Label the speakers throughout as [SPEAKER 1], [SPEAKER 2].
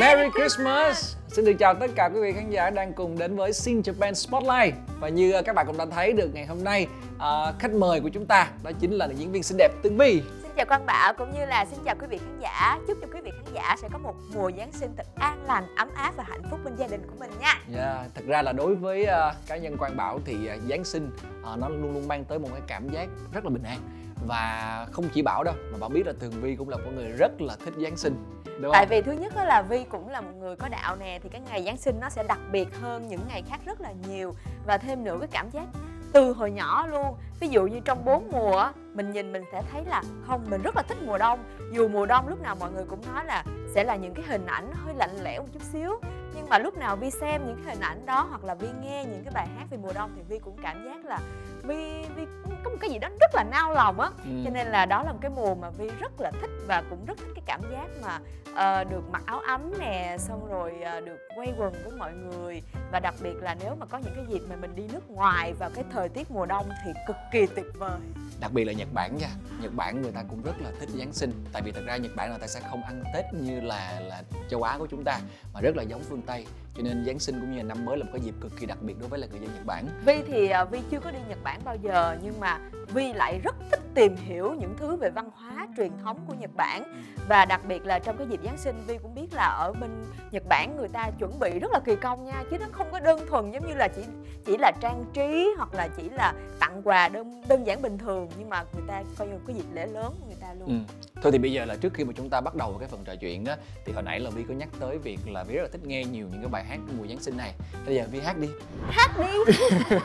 [SPEAKER 1] Merry Christmas! Xin được chào tất cả quý vị khán giả đang cùng đến với Sin Japan Spotlight. Và như các bạn cũng đã thấy được ngày hôm nay uh, Khách mời của chúng ta đó chính là diễn viên xinh đẹp Tường Vi
[SPEAKER 2] Xin chào Quang Bảo cũng như là xin chào quý vị khán giả. Chúc cho quý vị khán giả sẽ có một mùa Giáng sinh thật an lành, ấm áp và hạnh phúc bên gia đình của mình nha.
[SPEAKER 1] Yeah, dạ, Thật ra là đối với uh, cá nhân Quang Bảo thì uh, Giáng sinh uh, nó luôn luôn mang tới một cái cảm giác rất là bình an. Và không chỉ bảo đâu mà bảo biết là tường vi cũng là một người rất là thích giáng sinh
[SPEAKER 2] đúng tại vì thứ nhất là vi cũng là một người có đạo nè thì cái ngày giáng sinh nó sẽ đặc biệt hơn những ngày khác rất là nhiều. Và thêm nữa cái cảm giác từ hồi nhỏ luôn. Ví dụ như trong bốn mùa mình nhìn mình sẽ thấy là không mình rất là thích mùa đông. Dù mùa đông lúc nào mọi người cũng nói là sẽ là những cái hình ảnh hơi lạnh lẽo một chút xíu nhưng mà lúc nào vi xem những cái hình ảnh đó hoặc là vi nghe những cái bài hát về mùa đông thì vi cũng cảm giác là vi vi có một cái gì đó rất là nao lòng á. Ừ. cho nên là đó là một cái mùa mà vi rất là thích và cũng rất thích cái cảm giác mà uh, được mặc áo ấm nè xong rồi uh, được quay quần với mọi người. Và đặc biệt là nếu mà có những cái dịp mà mình đi nước ngoài vào cái thời tiết mùa đông thì cực kỳ tuyệt vời.
[SPEAKER 1] Đặc biệt là nhật bản nha. Nhật bản người ta cũng rất là thích giáng sinh. Tại vì thật ra nhật bản người ta sẽ không ăn tết như là là châu á của chúng ta mà rất là giống phương tay cho nên giáng sinh cũng như là năm mới là một cái dịp cực kỳ đặc biệt đối với là người dân nhật bản.
[SPEAKER 2] Vi thì uh, vi chưa có đi nhật bản bao giờ nhưng mà vi lại rất thích tìm hiểu những thứ về văn hóa truyền thống của nhật bản. Và đặc biệt là trong cái dịp giáng sinh vi cũng biết là ở bên nhật bản người ta chuẩn bị rất là kỳ công nha chứ nó không có đơn thuần giống như là chỉ chỉ là trang trí hoặc là chỉ là tặng quà đơn đơn giản bình thường nhưng mà người ta coi như cái dịp lễ lớn của người ta luôn. Ừ.
[SPEAKER 1] thôi thì bây giờ là trước khi mà chúng ta bắt đầu cái phần trò chuyện á thì hồi nãy là vi có nhắc tới việc là vi rất là thích nghe nhiều những cái bài hát mùa giáng sinh này. Bây giờ vi hát đi.
[SPEAKER 2] Hát đi.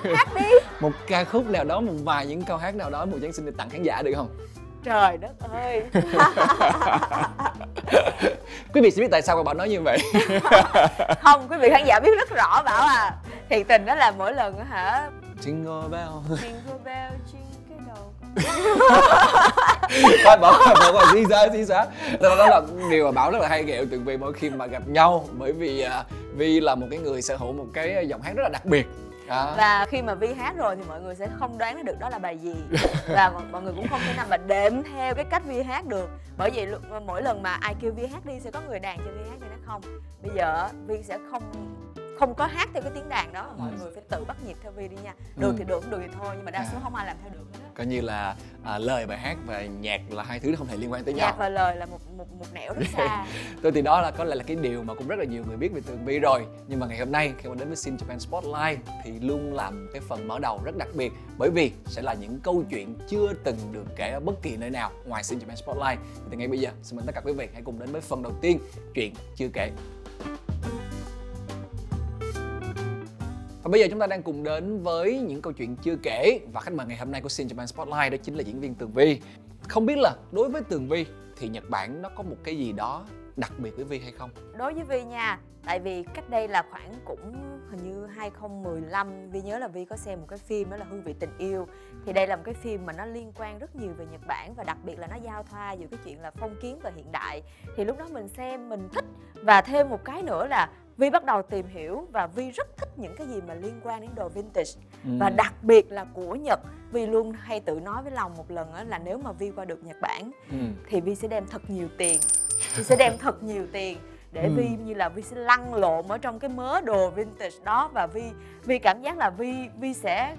[SPEAKER 2] Hát đi.
[SPEAKER 1] Một ca khúc nào đó một vài những câu hát nào đó mùa giáng sinh để tặng khán giả được không?
[SPEAKER 2] Trời đất ơi.
[SPEAKER 1] Quý vị sẽ biết tại sao mà bảo nói như vậy.
[SPEAKER 2] Không quý vị khán giả biết rất rõ bảo à thiệt tình đó là mỗi lần hả?
[SPEAKER 1] Jingle bell.
[SPEAKER 2] Jingle bell jingle
[SPEAKER 1] thôi bỏ bỏ qua xí xóa xí xá. Đó, đó là điều mà bảo rất là hay ghẹo từ vì mỗi khi mà gặp nhau bởi vì uh, vi là một cái người sở hữu một cái giọng hát rất là đặc biệt.
[SPEAKER 2] À. và khi mà vi hát rồi thì mọi người sẽ không đoán được đó là bài gì. Và mọi người cũng không thể nào mà đệm theo cái cách vi hát được. Bởi vì mỗi lần mà ai kêu vi hát đi sẽ có người đàn cho vi hát cho nó không. Bây giờ vi sẽ không không có hát theo cái tiếng đàn đó mọi ừ. người phải tự bắt nhịp theo vi đi nha. Được ừ. thì được không được thì thôi nhưng mà đa số à. không ai làm theo được hết
[SPEAKER 1] coi như là à, lời bài hát và nhạc là hai thứ không thể liên quan tới
[SPEAKER 2] nhạc
[SPEAKER 1] nhau.
[SPEAKER 2] Nhạc và lời là một một một nẻo rất xa.
[SPEAKER 1] Tôi thì đó là có lẽ là cái điều mà cũng rất là nhiều người biết về tường vi rồi. Nhưng mà ngày hôm nay khi mà đến với Sin Japan Spotlight thì luôn làm cái phần mở đầu rất đặc biệt. Bởi vì sẽ là những câu chuyện chưa từng được kể ở bất kỳ nơi nào ngoài Sin Japan Spotlight. Thì ngay bây giờ xin mời tất cả quý vị hãy cùng đến với phần đầu tiên chuyện chưa kể Và bây giờ chúng ta đang cùng đến với những câu chuyện chưa kể và khách mời ngày hôm nay của Sin Japan Spotlight đó chính là diễn viên Tường Vi. Không biết là đối với Tường Vi thì Nhật Bản nó có một cái gì đó đặc biệt với Vi hay không?
[SPEAKER 2] Đối với Vi nha, tại vì cách đây là khoảng cũng hình như 2015 Vi nhớ là Vi có xem một cái phim đó là Hương vị tình yêu thì đây là một cái phim mà nó liên quan rất nhiều về Nhật Bản và đặc biệt là nó giao thoa giữa cái chuyện là phong kiến và hiện đại thì lúc đó mình xem mình thích và thêm một cái nữa là Vi bắt đầu tìm hiểu và Vi rất thích những cái gì mà liên quan đến đồ vintage ừ. và đặc biệt là của Nhật. Vi luôn hay tự nói với lòng một lần là nếu mà Vi qua được Nhật Bản ừ. thì Vi sẽ đem thật nhiều tiền. Vi sẽ đem thật nhiều tiền để ừ. Vi như là Vi sẽ lăn lộn ở trong cái mớ đồ vintage đó và Vi Vi cảm giác là Vi Vi sẽ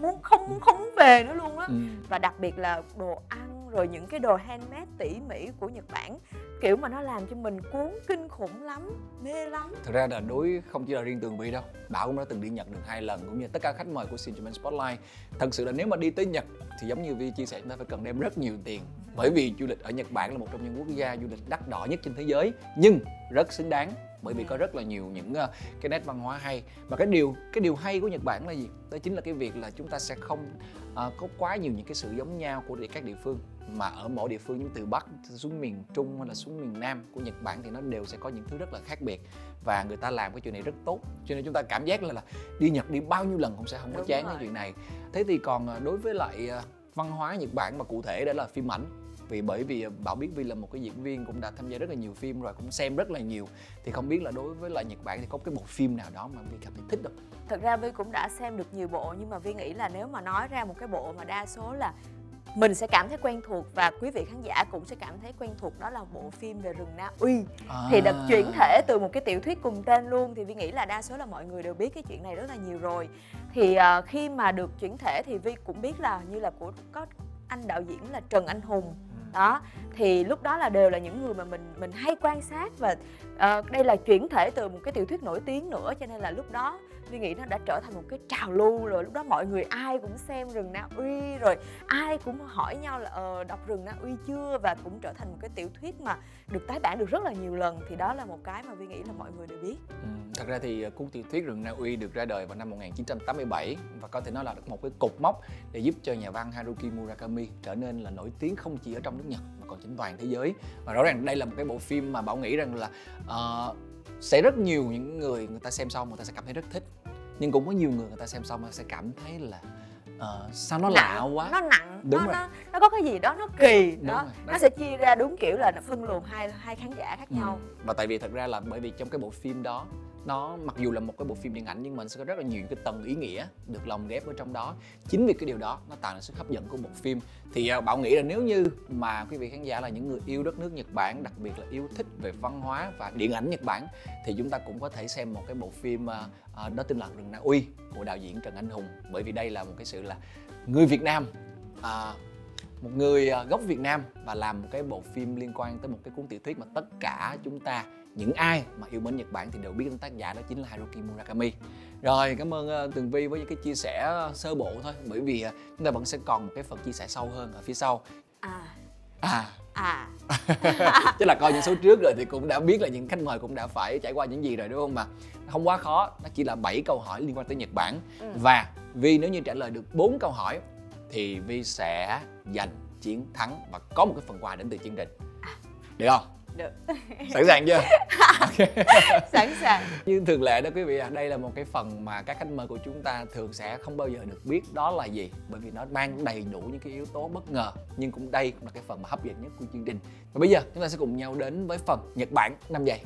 [SPEAKER 2] muốn không không muốn về nữa luôn á. Ừ. Và đặc biệt là đồ ăn rồi những cái đồ handmade tỉ mỉ của Nhật Bản. Kiểu mà nó làm cho mình cuốn kinh khủng lắm, mê lắm.
[SPEAKER 1] Thực ra là đối không chỉ là riêng tường vi đâu, bảo cũng đã từng đi nhật được hai lần, cũng như tất cả khách mời của Sin Japan Spotlight. Thật sự là nếu mà đi tới nhật thì giống như vi chia sẻ, chúng ta phải cần đem rất nhiều tiền. Bởi vì du lịch ở nhật bản là một trong những quốc gia du lịch đắt đỏ nhất trên thế giới, nhưng rất xứng đáng bởi vì có rất là nhiều những uh, cái nét văn hóa hay. Và cái điều cái điều hay của Nhật Bản là gì? Đó chính là cái việc là chúng ta sẽ không uh, có quá nhiều những cái sự giống nhau của các địa phương. Mà ở mỗi địa phương như từ bắc xuống miền trung hay là xuống miền nam của nhật bản thì nó đều sẽ có những thứ rất là khác biệt. Và người ta làm cái chuyện này rất tốt. Cho nên chúng ta cảm giác là, là đi nhật đi bao nhiêu lần cũng sẽ không có chán cái chuyện này. Thế thì còn à, đối với lại văn hóa nhật bản mà cụ thể đó là phim ảnh vì bởi vì bảo biết vi là một cái diễn viên cũng đã tham gia rất là nhiều phim rồi cũng xem rất là nhiều. Thì không biết là đối với lại nhật bản thì có cái bộ phim nào đó mà vi cảm thấy thích không?
[SPEAKER 2] Thật ra vi cũng đã xem được nhiều bộ nhưng mà vi nghĩ là nếu mà nói ra một cái bộ mà đa số là mình sẽ cảm thấy quen thuộc và quý vị khán giả cũng sẽ cảm thấy quen thuộc đó là bộ phim về rừng Na Uy.
[SPEAKER 1] À.
[SPEAKER 2] thì được chuyển thể từ một cái tiểu thuyết cùng tên luôn thì vi nghĩ là đa số là mọi người đều biết cái chuyện này rất là nhiều rồi. Thì uh, khi mà được chuyển thể thì vi cũng biết là như là của có anh đạo diễn là Trần Anh Hùng đó thì lúc đó là đều là những người mà mình mình hay quan sát và uh, đây là chuyển thể từ một cái tiểu thuyết nổi tiếng nữa cho nên là lúc đó Ly nghĩ nó đã trở thành một cái trào lưu rồi lúc đó mọi người ai cũng xem rừng Na Uy rồi ai cũng hỏi nhau là ờ, đọc rừng Na Uy chưa? Và cũng trở thành một cái tiểu thuyết mà được tái bản được rất là nhiều lần. Thì đó là một cái mà Vi nghĩ là mọi người đều biết.
[SPEAKER 1] Ừ, thật ra thì ờ, cuốn tiểu thuyết rừng Na Uy được ra đời vào năm 1987 và có thể nói là một cái cột mốc để giúp cho nhà văn Haruki Murakami trở nên là nổi tiếng không chỉ ở trong nước Nhật mà còn trên toàn thế giới. Và rõ ràng đây là một cái bộ phim mà bảo nghĩ rằng là uh, sẽ rất nhiều những người người ta xem xong người ta sẽ cảm thấy rất thích nhưng cũng có nhiều người người ta xem xong sẽ cảm thấy là uh, sao nó
[SPEAKER 2] nặng,
[SPEAKER 1] lạ quá
[SPEAKER 2] nó nặng
[SPEAKER 1] đúng
[SPEAKER 2] nó,
[SPEAKER 1] rồi.
[SPEAKER 2] nó nó có cái gì đó nó kỳ
[SPEAKER 1] đúng
[SPEAKER 2] đó
[SPEAKER 1] rồi.
[SPEAKER 2] nó sẽ chia ra đúng kiểu là nó phân luồng hai hai khán giả khác
[SPEAKER 1] ừ.
[SPEAKER 2] nhau
[SPEAKER 1] và tại vì thật ra là bởi vì trong cái bộ phim đó nó mặc dù là một cái bộ phim điện ảnh nhưng mình sẽ có rất là nhiều cái tầng ý nghĩa được lồng ghép ở trong đó. Chính vì cái điều đó nó tạo nên sức hấp dẫn của một phim. Thì à, bảo nghĩ là nếu như mà quý vị khán giả là những người yêu đất nước Nhật Bản đặc biệt là yêu thích về văn hóa và điện ảnh Nhật Bản thì chúng ta cũng có thể xem một cái bộ phim à, à, đó tên là Rừng Na Uy của đạo diễn Trần Anh Hùng. Bởi vì đây là một cái sự là người Việt Nam à, một người gốc Việt Nam và làm một cái bộ phim liên quan tới một cái cuốn tiểu thuyết mà tất cả chúng ta những ai mà yêu mến Nhật Bản thì đều biết đến tác giả đó chính là Haruki Murakami. Rồi cảm ơn uh, Tường Vi với những cái chia sẻ sơ bộ thôi bởi vì chúng ta vẫn sẽ còn một cái phần chia sẻ sâu hơn ở phía sau.
[SPEAKER 2] À.
[SPEAKER 1] À.
[SPEAKER 2] À.
[SPEAKER 1] Chứ là coi những số trước rồi thì cũng đã biết là những khách mời cũng đã phải trải qua những gì rồi đúng không mà không quá khó, nó chỉ là 7 câu hỏi liên quan tới Nhật Bản ừ. và Vi nếu như trả lời được 4 câu hỏi thì Vi sẽ giành chiến thắng và có một cái phần quà đến từ chương trình. À. Được không?
[SPEAKER 2] được.
[SPEAKER 1] Sẵn sàng chưa?
[SPEAKER 2] Sẵn sàng.
[SPEAKER 1] Như thường lệ đó quý vị ạ à, đây là một cái phần mà các khách mời của chúng ta thường sẽ không bao giờ được biết đó là gì bởi vì nó mang đầy đủ những cái yếu tố bất ngờ nhưng cũng đây cũng là cái phần mà hấp dẫn nhất của chương trình. Và bây giờ chúng ta sẽ cùng nhau đến với phần nhật bản 5 giây.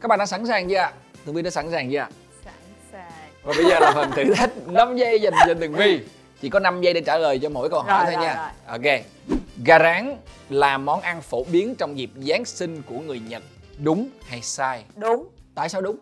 [SPEAKER 1] Các bạn đã sẵn sàng chưa ạ tường vi đã sẵn sàng chưa ạ?
[SPEAKER 2] Sẵn sàng.
[SPEAKER 1] Và bây giờ là phần thử thách 5 giây dành cho tường vi chỉ có 5 giây để trả lời cho mỗi câu hỏi
[SPEAKER 2] rồi,
[SPEAKER 1] thôi
[SPEAKER 2] rồi,
[SPEAKER 1] nha.
[SPEAKER 2] rồi.
[SPEAKER 1] ok. Gà rán là món ăn phổ biến trong dịp giáng sinh của người nhật. Đúng hay sai?
[SPEAKER 2] Đúng.
[SPEAKER 1] Tại sao đúng?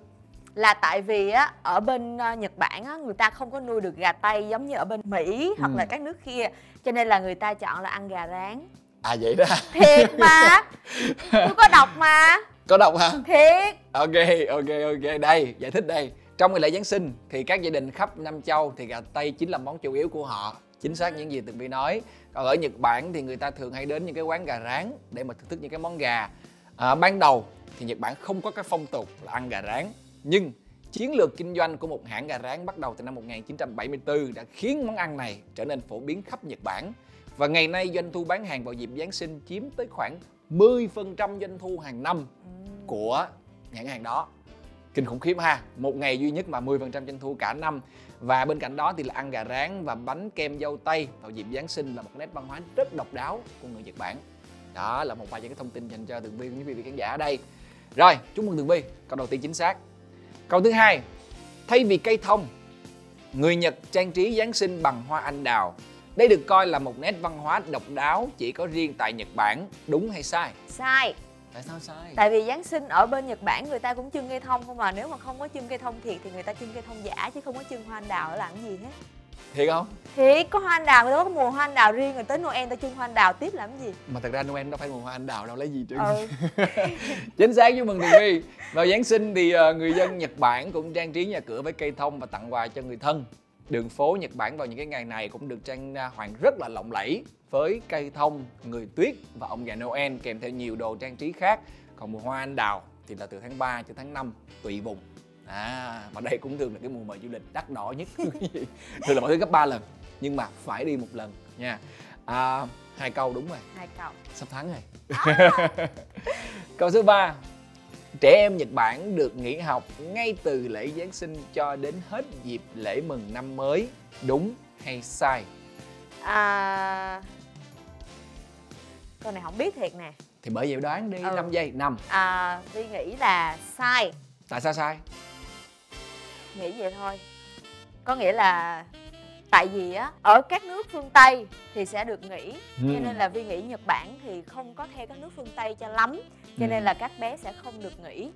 [SPEAKER 2] Là tại vì á ở bên uh, Nhật Bản á người ta không có nuôi được gà tây giống như ở bên Mỹ hoặc
[SPEAKER 1] Ừ.
[SPEAKER 2] là các nước kia. Cho nên là người ta chọn là ăn gà rán.
[SPEAKER 1] À vậy đó.
[SPEAKER 2] Thiệt mà. Tôi có đọc mà
[SPEAKER 1] có đọc hả?
[SPEAKER 2] Thiệt.
[SPEAKER 1] Ok ok ok. Đây giải thích đây. Trong ngày lễ giáng sinh thì các gia đình khắp năm châu thì gà tây chính là món chủ yếu của họ. Chính xác những gì tường vi nói. Còn ở nhật bản thì người ta thường hay đến những cái quán gà rán để mà thưởng thức những cái món gà. À, ban đầu thì nhật bản không có cái phong tục là ăn gà rán. Nhưng chiến lược kinh doanh của một hãng gà rán bắt đầu từ năm 1974 đã khiến món ăn này trở nên phổ biến khắp Nhật Bản. Và ngày nay doanh thu bán hàng vào dịp Giáng sinh chiếm tới khoảng 10% doanh thu hàng năm của nhãn hàng đó. Kinh khủng khiếp ha, một ngày duy nhất mà 10% doanh thu cả năm. Và bên cạnh đó thì là ăn gà rán và bánh kem dâu tây vào dịp Giáng sinh là một nét văn hóa rất độc đáo của người Nhật Bản. Đó là một vài những cái thông tin dành cho Tường Vi cũng như quý vị khán giả ở đây. Rồi, chúc mừng Tường Vi câu đầu tiên chính xác. Câu thứ hai, thay vì cây thông, người Nhật trang trí Giáng sinh bằng hoa anh đào. Đây được coi là một nét văn hóa độc đáo, chỉ có riêng tại Nhật Bản, đúng hay sai?
[SPEAKER 2] Sai
[SPEAKER 1] tại sao sai?
[SPEAKER 2] Tại vì giáng sinh ở bên nhật bản người ta cũng trưng cây thông không mà nếu mà không có trưng cây thông thiệt thì người ta trưng cây thông giả chứ không có trưng hoa anh đào để làm cái gì hết.
[SPEAKER 1] Thiệt không?
[SPEAKER 2] Thiệt có hoa anh đào người ta có mùa hoa anh đào riêng rồi tới noel ta trưng hoa anh đào tiếp làm cái gì?
[SPEAKER 1] Mà thật ra Noel đâu phải mùa hoa anh đào đâu lấy gì trưng
[SPEAKER 2] ừ.
[SPEAKER 1] Chính xác chúc mừng Tường Vi vào Giáng sinh thì ờ, người dân Nhật Bản cũng trang trí nhà cửa với cây thông và tặng quà cho người thân. Đường phố Nhật Bản vào những cái ngày này cũng được trang hoàng rất là lộng lẫy với cây thông người tuyết và ông già Noel kèm theo nhiều đồ trang trí khác. Còn mùa hoa anh đào thì là từ tháng 3 cho tháng 5 tùy vùng. À và đây cũng thường là cái mùa mời du lịch đắt đỏ nhất. Thường là mọi thứ gấp 3 lần nhưng mà phải đi một lần nha. À, hai câu đúng rồi.
[SPEAKER 2] Hai câu.
[SPEAKER 1] Sắp thắng rồi. Câu số 3 trẻ em Nhật Bản được nghỉ học ngay từ lễ Giáng sinh cho đến hết dịp lễ mừng năm mới đúng hay sai?
[SPEAKER 2] À câu này không biết thiệt nè
[SPEAKER 1] thì bởi vậy đoán đi
[SPEAKER 2] Ừ.
[SPEAKER 1] 5 giây năm
[SPEAKER 2] à vi nghĩ là sai
[SPEAKER 1] tại sao sai
[SPEAKER 2] nghĩ vậy thôi có nghĩa là tại vì á ở các nước phương tây thì sẽ được nghỉ
[SPEAKER 1] Ừ.
[SPEAKER 2] cho nên là vi nghĩ nhật bản thì không có theo các nước phương tây cho lắm cho
[SPEAKER 1] Ừ.
[SPEAKER 2] nên là các bé sẽ không được nghỉ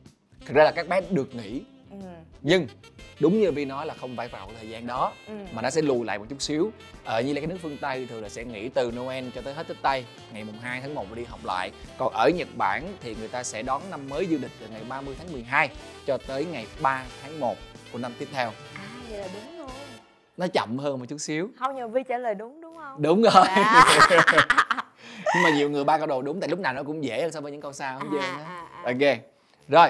[SPEAKER 1] thực ra là các bé được nghỉ. Nhưng đúng như vi nói là không phải vào thời gian đó
[SPEAKER 2] Ừ.
[SPEAKER 1] mà nó sẽ lùi lại một chút xíu. Ở như là cái nước phương tây thường là sẽ nghỉ từ Noel cho tới hết Tết Tây ngày mùng 2 tháng 1 và đi học lại. Còn ở Nhật Bản thì người ta sẽ đón năm mới dương lịch từ ngày 30 tháng 12 cho tới ngày 3 tháng 1 của năm tiếp theo.
[SPEAKER 2] À vậy là đúng luôn.
[SPEAKER 1] Nó chậm hơn một chút xíu.
[SPEAKER 2] Không nhờ vi trả lời đúng đúng không?
[SPEAKER 1] Đúng rồi.
[SPEAKER 2] À.
[SPEAKER 1] nhưng mà nhiều người ba câu đầu đúng tại lúc nào nó cũng dễ hơn so với những câu sau không
[SPEAKER 2] À,
[SPEAKER 1] à,
[SPEAKER 2] à, à.
[SPEAKER 1] ok. Rồi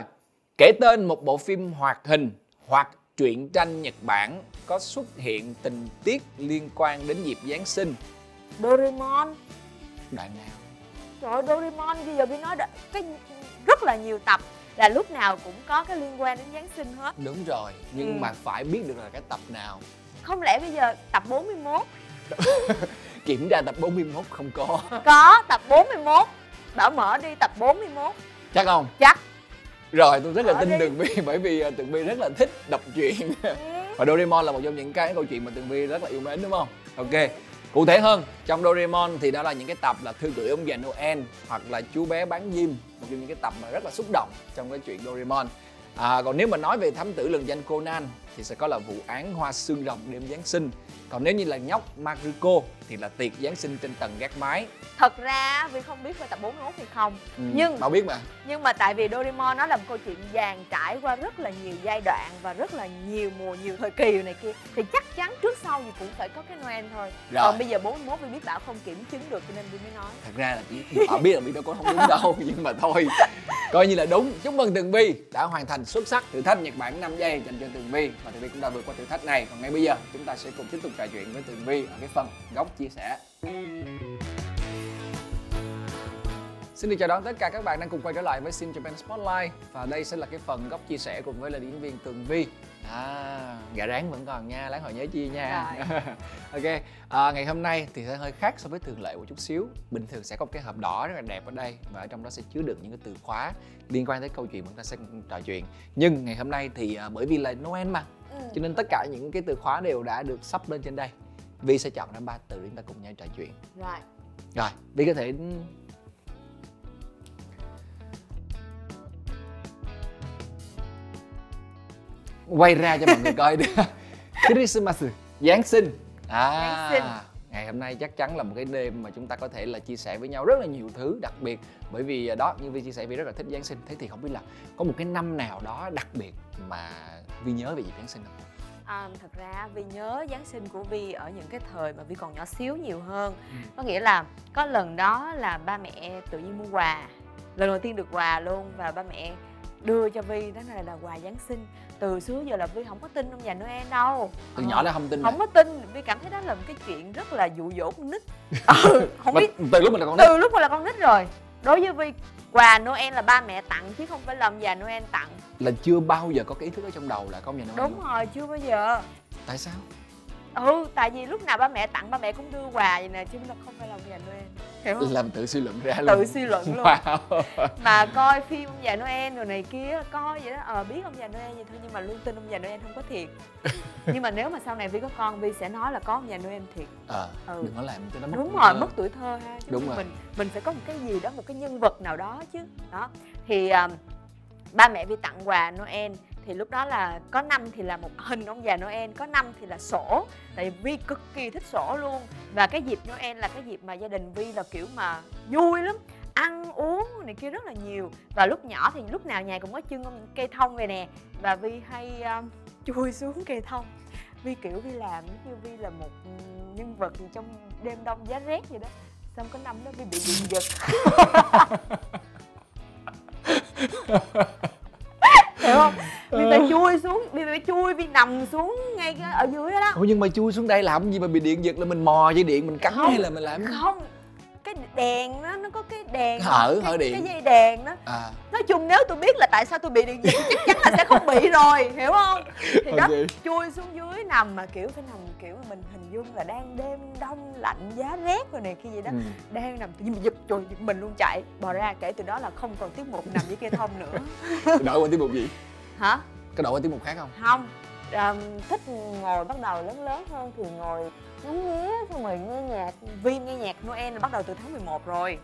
[SPEAKER 1] kể tên một bộ phim hoạt hình hoặc truyện tranh Nhật Bản có xuất hiện tình tiết liên quan đến dịp Giáng sinh.
[SPEAKER 2] Doraemon.
[SPEAKER 1] Đoạn nào?
[SPEAKER 2] Trời ơi Doraemon bây giờ vi nói đã, cái rất là nhiều tập là lúc nào cũng có cái liên quan đến Giáng sinh hết.
[SPEAKER 1] Đúng rồi nhưng
[SPEAKER 2] Ừ.
[SPEAKER 1] mà phải biết được là cái tập nào.
[SPEAKER 2] Không lẽ bây giờ tập 41
[SPEAKER 1] kiểm tra tập 41 không có.
[SPEAKER 2] Có tập 41 bảo mở đi tập 41
[SPEAKER 1] chắc không?
[SPEAKER 2] Chắc
[SPEAKER 1] rồi tôi rất là tin
[SPEAKER 2] đi.
[SPEAKER 1] Tường Vi bởi vì à, Tường Vi rất là thích đọc truyện
[SPEAKER 2] ừ.
[SPEAKER 1] và Doraemon là một trong những cái câu chuyện mà Tường Vi rất là yêu mến đúng không ok cụ thể hơn trong Doraemon thì đó là những cái tập là thư gửi ông già Noel hoặc là chú bé bán diêm một trong những cái tập mà rất là xúc động trong cái chuyện Doraemon à, còn nếu mà nói về thám tử lừng danh Conan thì sẽ có là vụ án hoa xương rồng đêm Giáng sinh còn nếu như là nhóc Mariko thì là tiệc Giáng sinh trên tầng gác mái.
[SPEAKER 2] Thật ra vi không biết về tập 41 hay không.
[SPEAKER 1] Ừ,
[SPEAKER 2] Nhưng-
[SPEAKER 1] Bảo biết mà.
[SPEAKER 2] nhưng mà tại vì Doraemon nó là một câu chuyện dàn trải qua rất là nhiều giai đoạn và rất là nhiều mùa nhiều thời kỳ này kia thì chắc chắn trước sau gì cũng phải có cái Noel thôi.
[SPEAKER 1] Rồi.
[SPEAKER 2] còn bây giờ 41 vi biết bảo không kiểm chứng được cho nên vi mới nói.
[SPEAKER 1] Thật ra là chỉ họ biết là biết đâu có không đúng đâu nhưng mà thôi. Coi như là đúng. Chúc mừng tường vi đã hoàn thành xuất sắc thử thách nhật bản 5 giây dành cho tường vi và tường vi cũng đã vượt qua thử thách này. Còn ngay bây giờ chúng ta sẽ cùng tiếp tục trò chuyện với tường vi ở cái phần góc chia sẻ. Xin được chào đón tất cả các bạn đang cùng quay trở lại với Sin Japan Spotlight. Và đây sẽ là cái phần góc chia sẻ cùng với là diễn viên Tường Vi. À, gà rán vẫn còn nha, láng hồi nhớ chia nha. Ok, à, ngày hôm nay thì sẽ hơi khác so với thường lệ một chút xíu. Bình thường sẽ có một cái hộp đỏ rất là đẹp ở đây Và ở trong đó sẽ chứa được những cái từ khóa liên quan tới câu chuyện mà chúng ta sẽ trò chuyện. Nhưng ngày hôm nay thì à, bởi vì là Noel mà
[SPEAKER 2] ừ.
[SPEAKER 1] Cho nên tất cả những cái từ khóa đều đã được sắp lên trên đây Vi sẽ chọn ra ba từ để chúng ta cùng nhau trò chuyện.
[SPEAKER 2] Rồi.
[SPEAKER 1] Rồi, Vi có thể quay ra cho mọi người coi đi. Christmas Giáng sinh. À,
[SPEAKER 2] Giáng sinh.
[SPEAKER 1] ngày hôm nay chắc chắn là một cái đêm mà chúng ta có thể là chia sẻ với nhau rất là nhiều thứ đặc biệt. Bởi vì đó như Vi chia sẻ Vi rất là thích Giáng sinh. Thế thì không biết là có một cái năm nào đó đặc biệt mà Vi nhớ về dịp Giáng sinh không
[SPEAKER 2] À, thật ra Vi nhớ Giáng sinh của Vi ở những cái thời mà Vi còn nhỏ xíu nhiều hơn.
[SPEAKER 1] Ừ.
[SPEAKER 2] Có nghĩa là có lần đó là ba mẹ tự nhiên mua quà Lần đầu tiên được quà luôn và ba mẹ đưa cho Vi đó này là quà Giáng sinh. Từ xưa giờ là Vi không có tin ông già Noel đâu.
[SPEAKER 1] Từ
[SPEAKER 2] Ờ,
[SPEAKER 1] nhỏ đã không tin
[SPEAKER 2] Không
[SPEAKER 1] rồi.
[SPEAKER 2] có tin, Vi cảm thấy đó là một cái chuyện rất là dụ dỗ con nít. Ừ, Không biết
[SPEAKER 1] từ lúc mình là con nít.
[SPEAKER 2] từ lúc mà là con nít rồi Đối với Vi quà Noel là ba mẹ tặng chứ không phải là ông già Noel tặng.
[SPEAKER 1] Là chưa bao giờ có cái ý thức ở trong đầu là có ông nhà Noel
[SPEAKER 2] Đúng rồi, chưa bao giờ.
[SPEAKER 1] Tại sao
[SPEAKER 2] ừ tại vì lúc nào ba mẹ tặng ba mẹ cũng đưa quà vậy nè chứ nó không phải là ông già noel. Hiểu không?
[SPEAKER 1] Làm tự suy luận ra luôn.
[SPEAKER 2] tự suy luận luôn.
[SPEAKER 1] Wow.
[SPEAKER 2] mà coi phim ông già noel rồi này kia coi vậy đó. Ờ biết ông già noel vậy thôi nhưng mà luôn tin ông già noel không có thiệt. Nhưng mà nếu mà sau này vi có con vi sẽ nói là có ông già noel thiệt.
[SPEAKER 1] Ờ
[SPEAKER 2] Ừ.
[SPEAKER 1] đừng có làm cho nó mất
[SPEAKER 2] đúng rồi mất tuổi thơ ha. Chứ
[SPEAKER 1] Đúng rồi.
[SPEAKER 2] mình mình phải có một cái gì đó một cái nhân vật nào đó chứ. Đó. Thì à, ba mẹ vi tặng quà noel thì lúc đó là có năm thì là một hình ông già noel có năm thì là sổ. Tại vì vi cực kỳ thích sổ luôn. Và cái dịp noel là cái dịp mà gia đình vi là kiểu mà vui lắm ăn uống này kia rất là nhiều. Và lúc nhỏ thì lúc nào nhà cũng có chân ông- cây thông về nè. Và vi hay um, chui xuống cây thông. Vi kiểu vi làm như vi là một nhân vật gì trong đêm đông giá rét vậy đó. Xong có năm đó vi bị điện giật hiểu không? Vi phải chui xuống vi phải chui vi nằm xuống ngay ở dưới đó, đó.
[SPEAKER 1] Ủa nhưng mà chui xuống đây làm gì mà bị điện giật là mình mò dây điện mình cắn hay là mình làm
[SPEAKER 2] không cái đèn đó nó có cái đèn
[SPEAKER 1] Hở,
[SPEAKER 2] cái,
[SPEAKER 1] hở điện.
[SPEAKER 2] cái dây đèn đó.
[SPEAKER 1] À.
[SPEAKER 2] Nói chung nếu tôi biết là tại sao tôi bị điện giật chắc chắn là sẽ không bị rồi hiểu không? Thì đó chui xuống dưới nằm mà kiểu phải nằm kiểu mà mình hình dung là đang đêm đông lạnh giá rét rồi này kia gì đó.
[SPEAKER 1] Ừ.
[SPEAKER 2] đang nằm tự nhiên mình giật trời giật mình luôn chạy. Bò ra kể từ đó là không còn tiết mục nằm với cây thông nữa.
[SPEAKER 1] Đổi qua tiết mục gì?
[SPEAKER 2] Hả?
[SPEAKER 1] Có đổi qua tiết mục khác không?
[SPEAKER 2] Không. Um, thích ngồi bắt đầu lớn lớn hơn thì ngồi ngắm nghía xong rồi nghe nhạc Vi nghe nhạc Noel là bắt đầu từ tháng 11 rồi.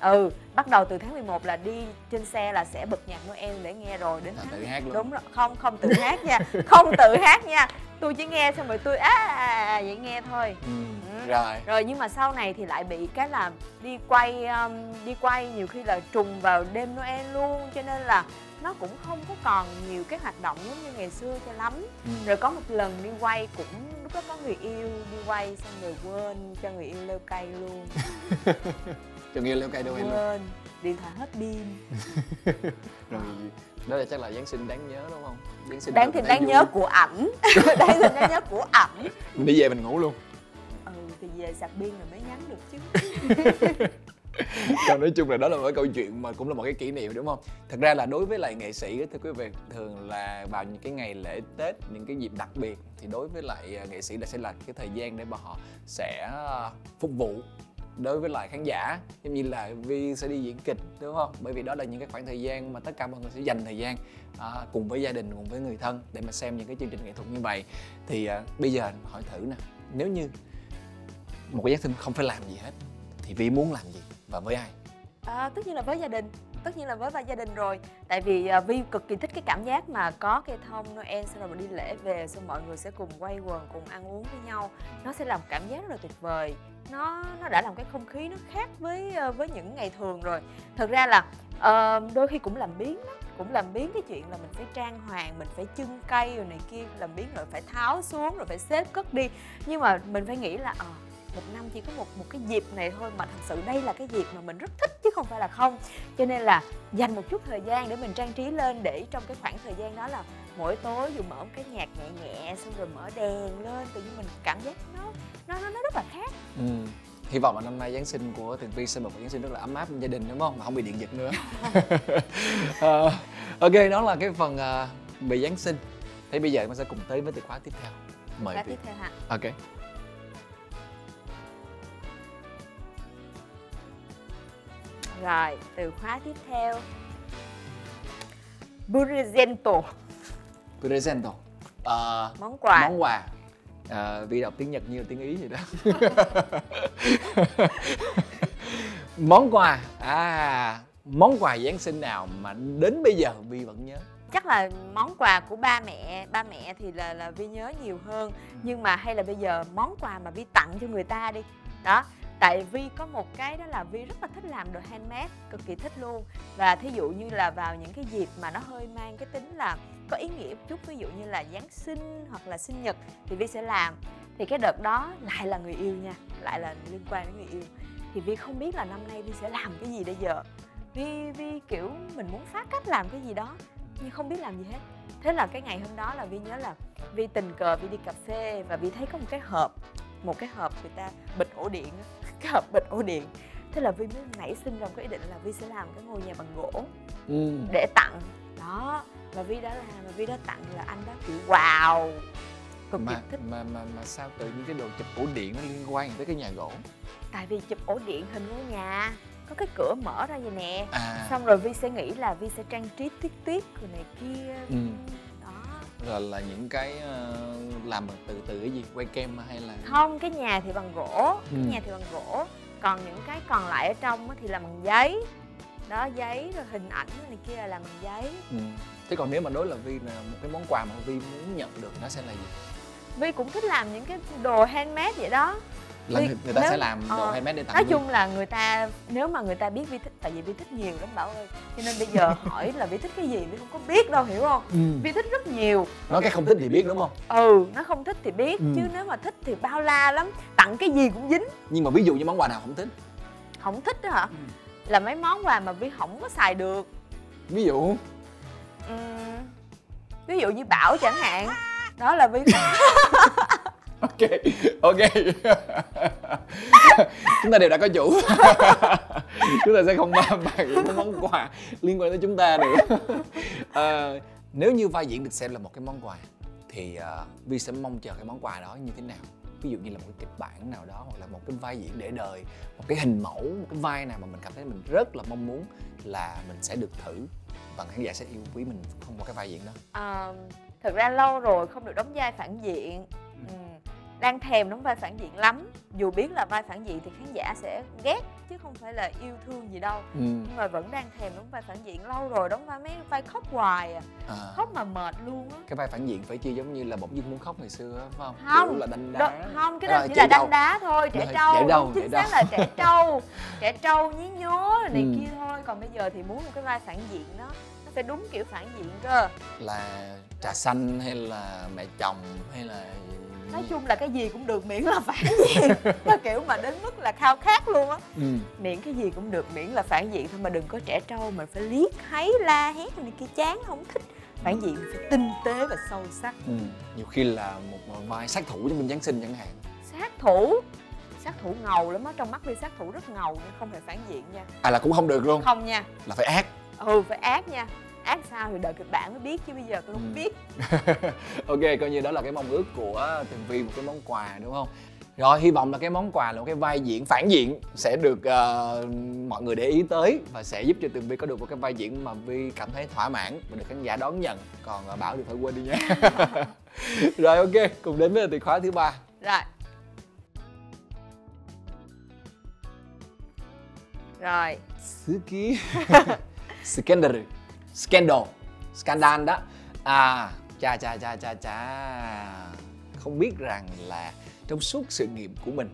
[SPEAKER 2] Ừ. Bắt đầu từ tháng 11 là đi trên xe là sẽ bật nhạc Noel để nghe rồi đến
[SPEAKER 1] Là
[SPEAKER 2] tháng
[SPEAKER 1] tự hát luôn.
[SPEAKER 2] Đúng rồi không không tự hát nha không tự hát nha. Tôi chỉ nghe xong rồi tôi á à, à, à, vậy nghe thôi.
[SPEAKER 1] Ừ.
[SPEAKER 2] Ừ.
[SPEAKER 1] rồi.
[SPEAKER 2] Rồi nhưng mà sau này thì lại bị cái là đi quay um, đi quay nhiều khi là trùng vào đêm Noel luôn cho nên là nó cũng không có còn nhiều cái hoạt động giống như ngày xưa cho lắm.
[SPEAKER 1] Ừ.
[SPEAKER 2] rồi có một lần đi quay cũng lúc đó có người yêu đi quay xong rồi quên cho người yêu leo cây luôn.
[SPEAKER 1] Cho nghe leo cây đâu em
[SPEAKER 2] quên. Điện thoại hết pin.
[SPEAKER 1] Rồi đó là chắc là giáng sinh đáng nhớ đúng không? Giáng sinh
[SPEAKER 2] đáng đáng
[SPEAKER 1] vui.
[SPEAKER 2] nhớ của ảnh đáng thì đáng nhớ của ảnh
[SPEAKER 1] mình đi về mình ngủ luôn.
[SPEAKER 2] Ừ thì về sạc pin rồi mới nhắn được chứ
[SPEAKER 1] Còn nói chung là đó là một cái câu chuyện mà cũng là một cái kỷ niệm đúng không? Thật ra là đối với lại nghệ sĩ á, thưa quý vị thường là vào những cái ngày lễ Tết những cái dịp đặc biệt thì đối với lại à, nghệ sĩ là sẽ là cái thời gian để mà họ sẽ à, phục vụ đối với lại khán giả giống như là Vi sẽ đi diễn kịch đúng không? Bởi vì đó là những cái khoảng thời gian mà tất cả mọi người sẽ dành thời gian à, cùng với gia đình cùng với người thân để mà xem những cái chương trình nghệ thuật như vậy thì à, bây giờ hỏi thử nè nếu như một cái giác sinh không phải làm gì hết thì Vi muốn làm gì và với ai?
[SPEAKER 2] À, tất nhiên là với gia đình. Tất nhiên là với vai gia đình rồi. Tại vì à, vi cực kỳ thích cái cảm giác mà có cây thông noel xong rồi mình đi lễ về xong mọi người sẽ cùng quay quần cùng ăn uống với nhau. Nó sẽ làm cảm giác rất là tuyệt vời. Nó nó đã làm cái không khí nó khác với à, với những ngày thường rồi. Thật ra là uh, đôi khi cũng làm biến lắm. Cũng làm biến cái chuyện là mình phải trang hoàng mình phải chưng cây rồi này kia làm biến rồi phải tháo xuống rồi phải xếp cất đi. Nhưng mà mình phải nghĩ là uh, một năm chỉ có một một cái dịp này thôi mà thật sự đây là cái dịp mà mình rất thích chứ không phải là không cho nên là dành một chút thời gian để mình trang trí lên để trong cái khoảng thời gian đó là mỗi tối dù mở một cái nhạc nhẹ nhẹ xong rồi mở đèn lên tự nhiên mình cảm giác nó nó nó, nó rất là khác
[SPEAKER 1] Ừ. Hy vọng là năm nay Giáng sinh của Tường Vi sẽ một Giáng sinh rất là ấm áp gia đình đúng không? Mà không bị điện giật nữa. Ờ, ok, đó là cái phần ờ, về Giáng sinh. Thế bây giờ mình sẽ cùng tới với từ khóa tiếp theo. Mời Vi.
[SPEAKER 2] tiếp theo hả
[SPEAKER 1] Ok.
[SPEAKER 2] Rồi từ khóa tiếp theo Burriento
[SPEAKER 1] Presento. Ờ,
[SPEAKER 2] món quà
[SPEAKER 1] món quà. Ờ, Vi đọc tiếng Nhật là tiếng Ý vậy đó. món quà. À, món quà Giáng sinh nào mà đến bây giờ Vi vẫn nhớ?
[SPEAKER 2] chắc là món quà của ba mẹ ba mẹ thì là là vi nhớ nhiều hơn nhưng mà hay là bây giờ món quà mà vi tặng cho người ta đi đó tại vi có một cái đó là vi rất là thích làm đồ handmade, cực kỳ thích luôn. Và thí dụ như là vào những cái dịp mà nó hơi mang cái tính là có ý nghĩa một chút, ví dụ như là giáng sinh hoặc là sinh nhật thì vi sẽ làm. Thì cái đợt đó lại là người yêu nha, lại là liên quan đến người yêu. Thì vi không biết là năm nay vi sẽ làm cái gì bây giờ. Vi vi kiểu mình muốn phát cách làm cái gì đó, nhưng không biết làm gì hết. Thế là cái ngày hôm đó là vi nhớ là vi tình cờ vi đi cà phê và vi thấy có một cái hộp, một cái hộp người ta bịch ổ điện cái hộp bịch ổ điện. Thế là vi mới nảy sinh ra một cái ý định là vi sẽ làm cái ngôi nhà bằng gỗ
[SPEAKER 1] Ừ.
[SPEAKER 2] để tặng. Đó và vi đã làm và vi đã tặng là anh đó kiểu wow! Cực
[SPEAKER 1] mà,
[SPEAKER 2] thích.
[SPEAKER 1] mà mà mà sao tự nhiên cái đồ chụp ổ điện nó liên quan tới cái nhà gỗ?
[SPEAKER 2] Tại vì chụp ổ điện hình ngôi nhà có cái cửa mở ra vậy nè.
[SPEAKER 1] À.
[SPEAKER 2] Xong rồi vi sẽ nghĩ là vi sẽ trang trí tuyết tuyết rồi này kia.
[SPEAKER 1] Ừ. rồi là những cái ờ, làm bằng từ từ cái gì? Quay kem hay là
[SPEAKER 2] không cái nhà thì bằng gỗ
[SPEAKER 1] Ừ.
[SPEAKER 2] cái nhà thì bằng gỗ. Còn những cái còn lại ở trong thì làm bằng giấy. Đó giấy rồi hình ảnh này kia là làm bằng giấy.
[SPEAKER 1] Ừ. thế còn nếu mà đối là vi là một cái món quà mà vi muốn nhận được nó sẽ là gì?
[SPEAKER 2] Vi cũng thích làm những cái đồ handmade vậy đó
[SPEAKER 1] là người, người ta
[SPEAKER 2] nếu-
[SPEAKER 1] sẽ làm đồ
[SPEAKER 2] ờ,
[SPEAKER 1] handmade để tặng
[SPEAKER 2] nói chung là người ta nếu mà người ta biết vi thích tại vì vi thích nhiều lắm bảo ơi cho nên bây giờ hỏi là vi thích cái gì vi không có biết đâu hiểu không?
[SPEAKER 1] Ừ.
[SPEAKER 2] vi thích rất nhiều.
[SPEAKER 1] Nói cái không thích thì biết đúng không?
[SPEAKER 2] Ừ nó không thích thì biết
[SPEAKER 1] Ừ.
[SPEAKER 2] chứ nếu mà thích thì bao la lắm tặng cái gì cũng dính.
[SPEAKER 1] Nhưng mà ví dụ như món quà nào không thích?
[SPEAKER 2] Không thích đó hả?
[SPEAKER 1] Ừ.
[SPEAKER 2] là mấy món quà mà vi không có xài được.
[SPEAKER 1] Ví dụ?
[SPEAKER 2] Ừm, ví dụ như bảo chẳng hạn. Đó là vi
[SPEAKER 1] ok ok. Chúng ta đều đã có chủ. Chúng ta sẽ không bàn bàn những món quà liên quan tới chúng ta nữa. Ờ, nếu như vai diễn được xem là một cái món quà thì ờ, vi sẽ mong chờ cái món quà đó như thế nào? Ví dụ như là một cái kịch bản nào đó hoặc là một cái vai diễn để đời một cái hình mẫu một cái vai nào mà mình cảm thấy mình rất là mong muốn là mình sẽ được thử và khán giả sẽ yêu quý mình thông qua cái vai diễn đó.
[SPEAKER 2] Ờ, thực ra lâu rồi không được đóng vai phản diện. Ừ. đang thèm đóng vai phản diện lắm. Dù biết là vai phản diện thì khán giả sẽ ghét chứ không phải là yêu thương gì đâu.
[SPEAKER 1] Ừ.
[SPEAKER 2] nhưng mà vẫn đang thèm đóng vai phản diện lâu rồi đóng vai mấy vai khóc hoài à,
[SPEAKER 1] à.
[SPEAKER 2] khóc mà mệt luôn á.
[SPEAKER 1] Cái vai phản diện phải chi giống như là bỗng dưng muốn khóc ngày xưa á phải không?
[SPEAKER 2] Không.
[SPEAKER 1] Kiểu là đánh đá.
[SPEAKER 2] không cái
[SPEAKER 1] À,
[SPEAKER 2] đó chỉ
[SPEAKER 1] trẻ
[SPEAKER 2] là đanh đá thôi trẻ trâu.
[SPEAKER 1] trẻ trâu,
[SPEAKER 2] chính
[SPEAKER 1] trâu.
[SPEAKER 2] xác là trẻ trâu. Trẻ trâu nhí nhố này
[SPEAKER 1] Ừ.
[SPEAKER 2] kia thôi. Còn bây giờ thì muốn một cái vai phản diện đó nó phải đúng kiểu phản diện cơ.
[SPEAKER 1] Là trà xanh hay là mẹ chồng hay là
[SPEAKER 2] nói chung là cái gì cũng được miễn là phản diện. Nó kiểu mà đến mức là khao khát luôn á.
[SPEAKER 1] Ừ.
[SPEAKER 2] miễn cái gì cũng được miễn là phản diện thôi mà đừng có trẻ trâu mà phải liếc háy la hét này kia chán không thích. Phản diện phải tinh tế và sâu sắc.
[SPEAKER 1] Ừ. nhiều khi là một vai sát thủ trong bên giáng sinh chẳng hạn.
[SPEAKER 2] Sát thủ? Sát thủ ngầu lắm á trong mắt vi sát thủ rất ngầu nhưng không phải phản diện nha.
[SPEAKER 1] À là cũng không được luôn.
[SPEAKER 2] Không nha.
[SPEAKER 1] Là phải ác.
[SPEAKER 2] Ừ phải ác nha ác sao thì đợi kịch bản mới biết chứ bây giờ tôi không
[SPEAKER 1] Ừ.
[SPEAKER 2] biết.
[SPEAKER 1] Ok coi như đó là cái mong ước của tường vi một cái món quà đúng không? Rồi hy vọng là cái món quà là một cái vai diễn phản diện sẽ được ờ, mọi người để ý tới và sẽ giúp cho tường vi có được một cái vai diễn mà vi cảm thấy thỏa mãn và được khán giả đón nhận. Còn ờ, bảo thì phải quên đi nha. Rồi ok cùng đến với từ khóa thứ ba.
[SPEAKER 2] Rồi. Rồi.
[SPEAKER 1] Suki Scandal Scandal. Scandal đó. À cha cha cha cha cha. Không biết rằng là trong suốt sự nghiệp của mình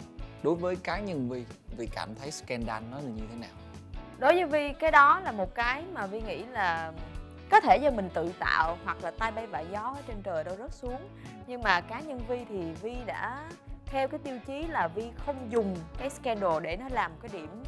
[SPEAKER 1] Đối với cá nhân Vi Vi cảm thấy scandal nó là như thế nào?
[SPEAKER 2] Đối với vi cái đó là một cái mà vi nghĩ là có thể do mình tự tạo hoặc là tay bay vạ gió ở trên trời đâu rớt xuống. Nhưng mà cá nhân vi thì vi đã theo cái tiêu chí là vi không dùng cái scandal để nó làm cái điểm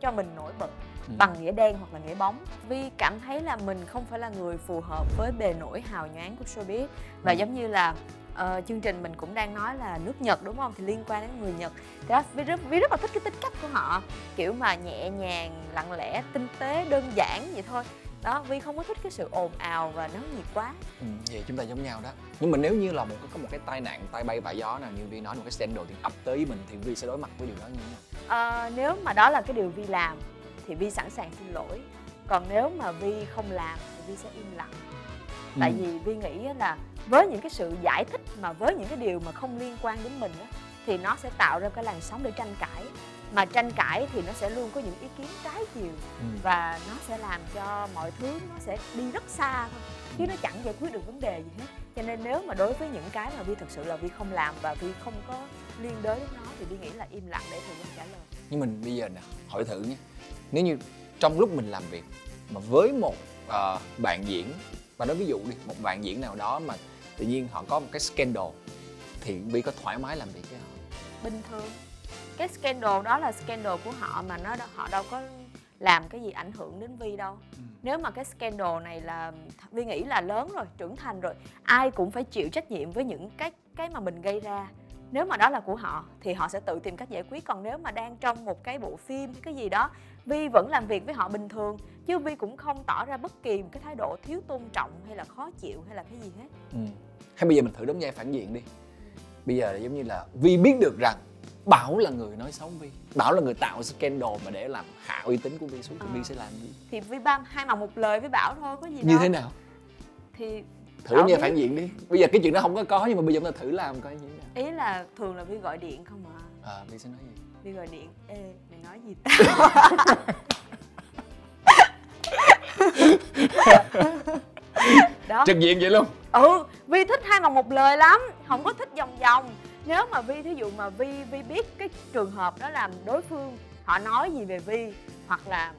[SPEAKER 2] cho mình nổi bật
[SPEAKER 1] Ừ.
[SPEAKER 2] bằng nghĩa đen hoặc là nghĩa bóng. Vi cảm thấy là mình không phải là người phù hợp với bề nổi hào nhoáng của showbiz. Và
[SPEAKER 1] Ừ.
[SPEAKER 2] giống như là ờ, chương trình mình cũng đang nói là nước Nhật đúng không? Thì liên quan đến người Nhật. Thì đó vi rất vi rất là thích cái tính cách của họ. Kiểu mà nhẹ nhàng lặng lẽ tinh tế đơn giản vậy thôi. Đó vi không có thích cái sự ồn ào và náo nhiệt quá.
[SPEAKER 1] Ừ, Vậy chúng ta giống nhau đó. Nhưng mà nếu như là một có một cái tai nạn tay bay vạ gió nào như Vi nói một cái scandal thì ập tới với mình Thì Vi sẽ đối mặt với điều đó như thế nào
[SPEAKER 2] Ờ, nếu mà đó là cái điều vi làm thì vi sẵn sàng xin lỗi. Còn nếu mà vi không làm thì vi sẽ im lặng. Tại
[SPEAKER 1] Ừ.
[SPEAKER 2] vì vi nghĩ á là với những cái sự giải thích mà với những cái điều mà không liên quan đến mình á, thì nó sẽ tạo ra cái làn sóng để tranh cãi. Mà tranh cãi thì nó sẽ luôn có những ý kiến trái chiều
[SPEAKER 1] Ừ.
[SPEAKER 2] và nó sẽ làm cho mọi thứ nó sẽ đi rất xa thôi chứ nó chẳng giải quyết được vấn đề gì hết cho nên nếu mà đối với những cái mà vi thực sự là vi không làm và vi không có liên đới đến nó thì vi nghĩ là im lặng để thời gian trả lời.
[SPEAKER 1] Nhưng mình bây giờ nè hỏi thử nhé Nếu như trong lúc mình làm việc Mà với một ờ, bạn diễn Và nói ví dụ đi Một bạn diễn nào đó mà tự nhiên họ có một cái scandal Thì Vi có thoải mái làm việc với họ
[SPEAKER 2] bình thường. Cái scandal đó là scandal của họ mà nó họ đâu có làm cái gì ảnh hưởng đến vi đâu.
[SPEAKER 1] Ừ.
[SPEAKER 2] nếu mà cái scandal này là vi nghĩ là lớn rồi trưởng thành rồi ai cũng phải chịu trách nhiệm với những cái cái mà mình gây ra. Nếu mà đó là của họ thì họ sẽ tự tìm cách giải quyết. Còn nếu mà đang trong một cái bộ phim hay cái gì đó vi vẫn làm việc với họ bình thường chứ vi cũng không tỏ ra bất kỳ một cái thái độ thiếu tôn trọng hay là khó chịu hay là cái gì hết.
[SPEAKER 1] Ừ. Hay bây giờ mình thử đóng vai phản diện đi. Bây giờ là giống như là Vi biết được rằng Bảo là người nói xấu Vi Bảo là người tạo scandal mà để làm hạ uy tín của Vi xuống Thì
[SPEAKER 2] Ờ.
[SPEAKER 1] Vi sẽ làm gì?
[SPEAKER 2] Thì vi ba hai mặt một lời với bảo thôi có gì
[SPEAKER 1] Như
[SPEAKER 2] đâu.
[SPEAKER 1] thế nào?
[SPEAKER 2] Thì
[SPEAKER 1] Thử
[SPEAKER 2] Bảo biết.
[SPEAKER 1] phản diện đi. Bây giờ cái chuyện đó không có có Nhưng mà bây giờ chúng ta thử làm coi như thế nào.
[SPEAKER 2] Ý là thường là vi gọi điện không à?
[SPEAKER 1] À, Vi sẽ nói gì?
[SPEAKER 2] Vi gọi điện ê mày nói gì tao? Đó.
[SPEAKER 1] Trực diện vậy luôn.
[SPEAKER 2] Ừ vi thích hai mặt một lời lắm không có thích vòng vòng nếu mà vi thí dụ mà vi vi biết cái trường hợp đó làm đối phương họ nói gì về vi hoặc là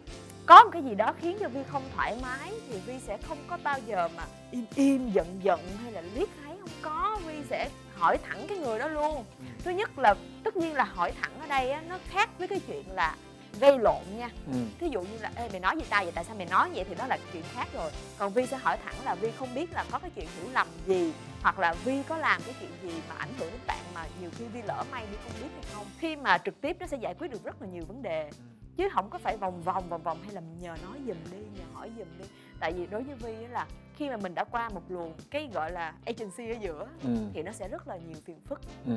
[SPEAKER 2] có một cái gì đó khiến cho vi không thoải mái thì vi sẽ không có bao giờ mà im im giận giận hay là liếc thấy không có. Vi sẽ hỏi thẳng cái người đó luôn. Thứ nhất là tất nhiên là hỏi thẳng ở đây á, nó khác với cái chuyện là gây lộn nha.
[SPEAKER 1] Ừ.
[SPEAKER 2] thí dụ như là ê mày nói gì tao vậy tại sao mày nói vậy? Thì đó là chuyện khác rồi. Còn vi sẽ hỏi thẳng là vi không biết là có cái chuyện hiểu lầm gì hoặc là vi có làm cái chuyện gì mà ảnh hưởng đến bạn mà nhiều khi vi lỡ may vi không biết hay không. Khi mà trực tiếp nó sẽ giải quyết được rất là nhiều vấn đề. Chứ không có phải vòng vòng vòng vòng hay là nhờ nói giùm đi nhờ hỏi giùm đi. Tại vì đối với vi á là khi mà mình đã qua một luồng cái gọi là agency ở giữa
[SPEAKER 1] Ừ.
[SPEAKER 2] thì nó sẽ rất là nhiều phiền phức.
[SPEAKER 1] Ừ.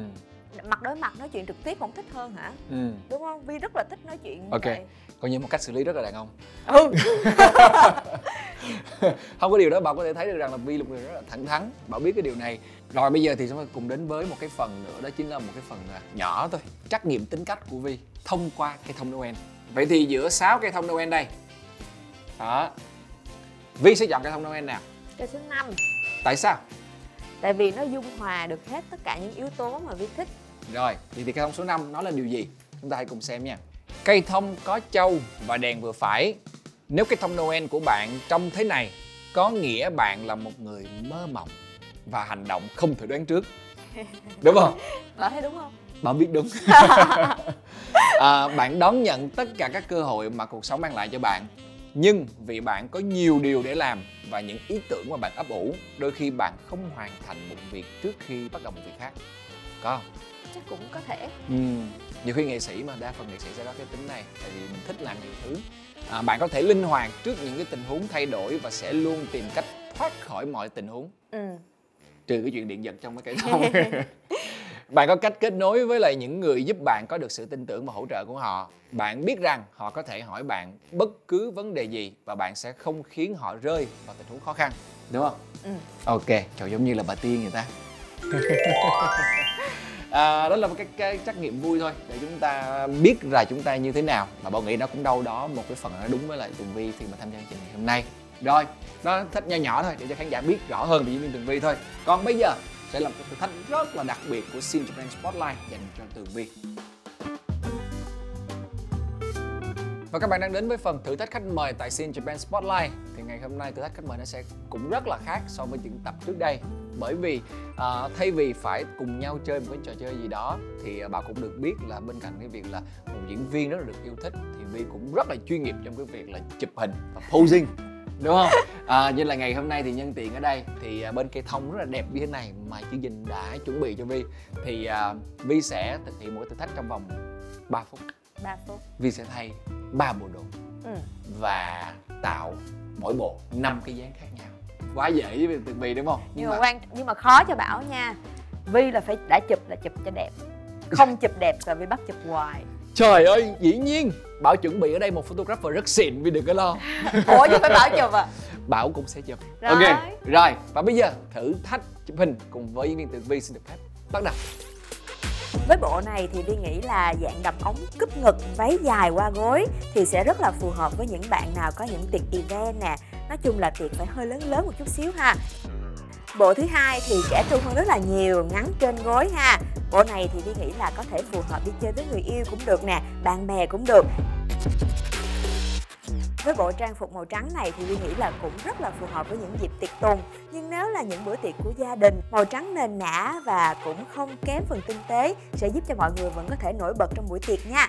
[SPEAKER 2] mặt đối mặt nói chuyện trực tiếp không thích hơn hả?
[SPEAKER 1] Ừ.
[SPEAKER 2] đúng không? Vi rất là thích nói chuyện
[SPEAKER 1] Ok.
[SPEAKER 2] vậy.
[SPEAKER 1] Coi như một cách xử lý rất là đàn ông.
[SPEAKER 2] Ừ.
[SPEAKER 1] Không có điều đó bảo có thể thấy được rằng là vi là người rất là thẳng thắn bảo biết cái điều này. Rồi bây giờ thì chúng ta cùng đến với một cái phần nữa đó chính là một cái phần à, nhỏ thôi. Trắc nghiệm tính cách của vi thông qua cây thông noel. Vậy thì giữa sáu cây thông noel đây. Đó. Vi sẽ chọn cây thông noel nào?
[SPEAKER 2] Cây số 5
[SPEAKER 1] tại sao?
[SPEAKER 2] Tại vì nó dung hòa được hết tất cả những yếu tố mà vi thích
[SPEAKER 1] rồi vậy thì cây thông số 5 nó là điều gì? Chúng ta hãy cùng xem nha. Cây thông có châu và đèn vừa phải. Nếu cây thông noel của bạn trông thế này có nghĩa bạn là một người mơ mộng và hành động không thể đoán trước. Đúng không?
[SPEAKER 2] Bạn thấy đúng không?
[SPEAKER 1] Bạn biết đúng. À, bạn đón nhận tất cả các cơ hội mà cuộc sống mang lại cho bạn. Nhưng vì bạn có nhiều điều để làm và những ý tưởng mà bạn ấp ủ đôi khi bạn không hoàn thành một việc trước khi bắt đầu một việc khác. Có không
[SPEAKER 2] chắc cũng có thể.
[SPEAKER 1] Ừ. nhiều khi nghệ sĩ mà đa phần nghệ sĩ sẽ có cái tính này tại vì mình thích làm nhiều thứ. À, bạn có thể linh hoạt trước những cái tình huống thay đổi và sẽ luôn tìm cách thoát khỏi mọi tình huống.
[SPEAKER 2] Ừ.
[SPEAKER 1] Trừ cái chuyện điện giật trong cái cây thông bạn có cách kết nối với lại những người giúp bạn có được sự tin tưởng và hỗ trợ của họ. Bạn biết rằng họ có thể hỏi bạn bất cứ vấn đề gì và bạn sẽ không khiến họ rơi vào tình huống khó khăn. Đúng không?
[SPEAKER 2] Ừ.
[SPEAKER 1] Ok trời giống như là bà tiên người ta à, đó là một cái, cái trắc nghiệm vui thôi để chúng ta biết là chúng ta như thế nào. Mà bảo nghĩ nó cũng đâu đó một cái phần nó đúng với lại tường vi khi mà tham gia chương trình ngày hôm nay. Rồi nó thích nho nhỏ thôi để cho khán giả biết rõ hơn về diễn viên tường vi thôi. Còn bây giờ sẽ là một cái thử thách rất là đặc biệt của Sin Japan Spotlight dành cho tường vi. Và các bạn đang đến với phần thử thách khách mời tại Sin Japan Spotlight. Thì ngày hôm nay thử thách khách mời nó sẽ cũng rất là khác so với những tập trước đây. Bởi vì à, thay vì phải cùng nhau chơi một cái trò chơi gì đó thì à, bạn cũng được biết là bên cạnh cái việc là một diễn viên rất là được yêu thích thì Vi cũng rất là chuyên nghiệp trong cái việc là chụp hình và posing. Đúng không? À, như là ngày hôm nay thì nhân tiện ở đây thì à, bên cây thông rất là đẹp như thế này mà chương trình đã chuẩn bị cho Vi. Thì à, Vi sẽ thực hiện một cái thử thách trong vòng 3 phút.
[SPEAKER 2] 3 phút.
[SPEAKER 1] Vi sẽ thay ba bộ đồ
[SPEAKER 2] ừ.
[SPEAKER 1] và tạo mỗi bộ năm cái dáng khác nhau. Quá dễ với tường vi đúng không?
[SPEAKER 2] Nhưng mà quan nhưng mà khó cho bảo nha. Vi là phải đã chụp là chụp cho đẹp. Không chụp đẹp là vi bắt chụp hoài.
[SPEAKER 1] Trời ơi dĩ nhiên. Bảo chuẩn bị ở đây một photographer rất xịn vì đừng có lo.
[SPEAKER 2] Ủa chứ phải bảo chụp à?
[SPEAKER 1] Bảo cũng sẽ chụp.
[SPEAKER 2] Rồi.
[SPEAKER 1] ok rồi. Và bây giờ thử thách chụp hình cùng với diễn viên tường vi xin được phép bắt đầu
[SPEAKER 2] với bộ này thì vi nghĩ là dạng đầm ống cúp ngực, váy dài qua gối thì sẽ rất là phù hợp với những bạn nào có những tiệc event nè. Nói chung là tiệc phải hơi lớn lớn một chút xíu ha. Bộ thứ hai thì trẻ trung hơn rất là nhiều, ngắn trên gối ha. Bộ này thì vi nghĩ là có thể phù hợp đi chơi với người yêu cũng được nè, bạn bè cũng được với bộ trang phục màu trắng này thì Vi nghĩ là cũng rất là phù hợp với những dịp tiệc tùng. Nhưng nếu là những bữa tiệc của gia đình, Màu trắng nền nã và cũng không kém phần tinh tế Sẽ giúp cho mọi người vẫn có thể nổi bật trong buổi tiệc nha.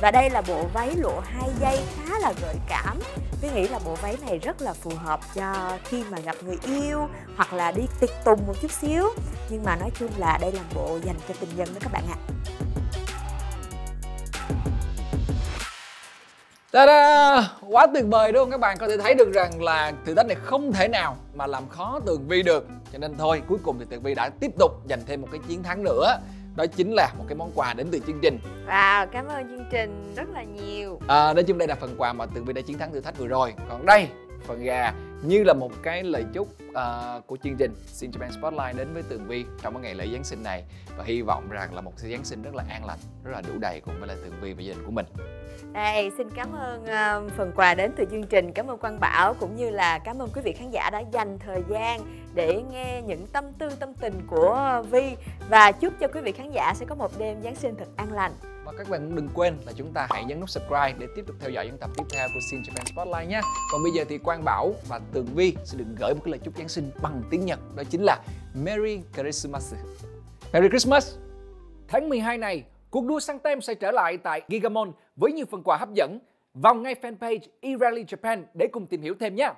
[SPEAKER 2] Và đây là bộ váy lụa hai dây khá là gợi cảm. Vi nghĩ là bộ váy này rất là phù hợp cho khi mà gặp người yêu Hoặc là đi tiệc tùng một chút xíu. Nhưng mà nói chung là đây là bộ dành cho tình nhân đó các bạn ạ.
[SPEAKER 1] Ta-da! Quá tuyệt vời đúng không? Các bạn? Có thể thấy được rằng là thử thách này không thể nào mà làm khó Tường Vi được. Cho nên thôi, cuối cùng thì Tường Vi đã tiếp tục giành thêm một cái chiến thắng nữa. Đó chính là một cái món quà đến từ chương trình.
[SPEAKER 2] Wow, cảm ơn chương trình rất là nhiều.
[SPEAKER 1] À, Nói chung đây là phần quà mà Tường Vi đã chiến thắng thử thách vừa rồi. Còn đây, phần gà. Như là một cái lời chúc uh, của chương trình Xin Japan Spotlight đến với Tường Vi trong cái ngày lễ Giáng sinh này. Và hy vọng rằng là một cái Giáng sinh rất là an lành, rất là đủ đầy cùng với lại Tường Vi và gia đình của mình
[SPEAKER 2] Đây, xin cảm ơn uh, phần quà đến từ chương trình, cảm ơn Quang Bảo cũng như là cảm ơn quý vị khán giả đã dành thời gian để nghe những tâm tư tâm tình của Vi và chúc cho quý vị khán giả sẽ có một đêm Giáng sinh thật an lành.
[SPEAKER 1] Và các bạn cũng đừng quên là chúng ta hãy nhấn nút subscribe để tiếp tục theo dõi những tập tiếp theo của Sin Japan Spotlight nhé. Còn bây giờ thì Quang Bảo và Tường Vi sẽ được gửi một cái lời chúc Giáng sinh bằng tiếng Nhật đó chính là Merry Christmas. Merry Christmas! Tháng 12 này, cuộc đua săn tem sẽ trở lại tại Gigamon với nhiều phần quà hấp dẫn. Vào ngay fanpage eRally Japan để cùng tìm hiểu thêm nhé!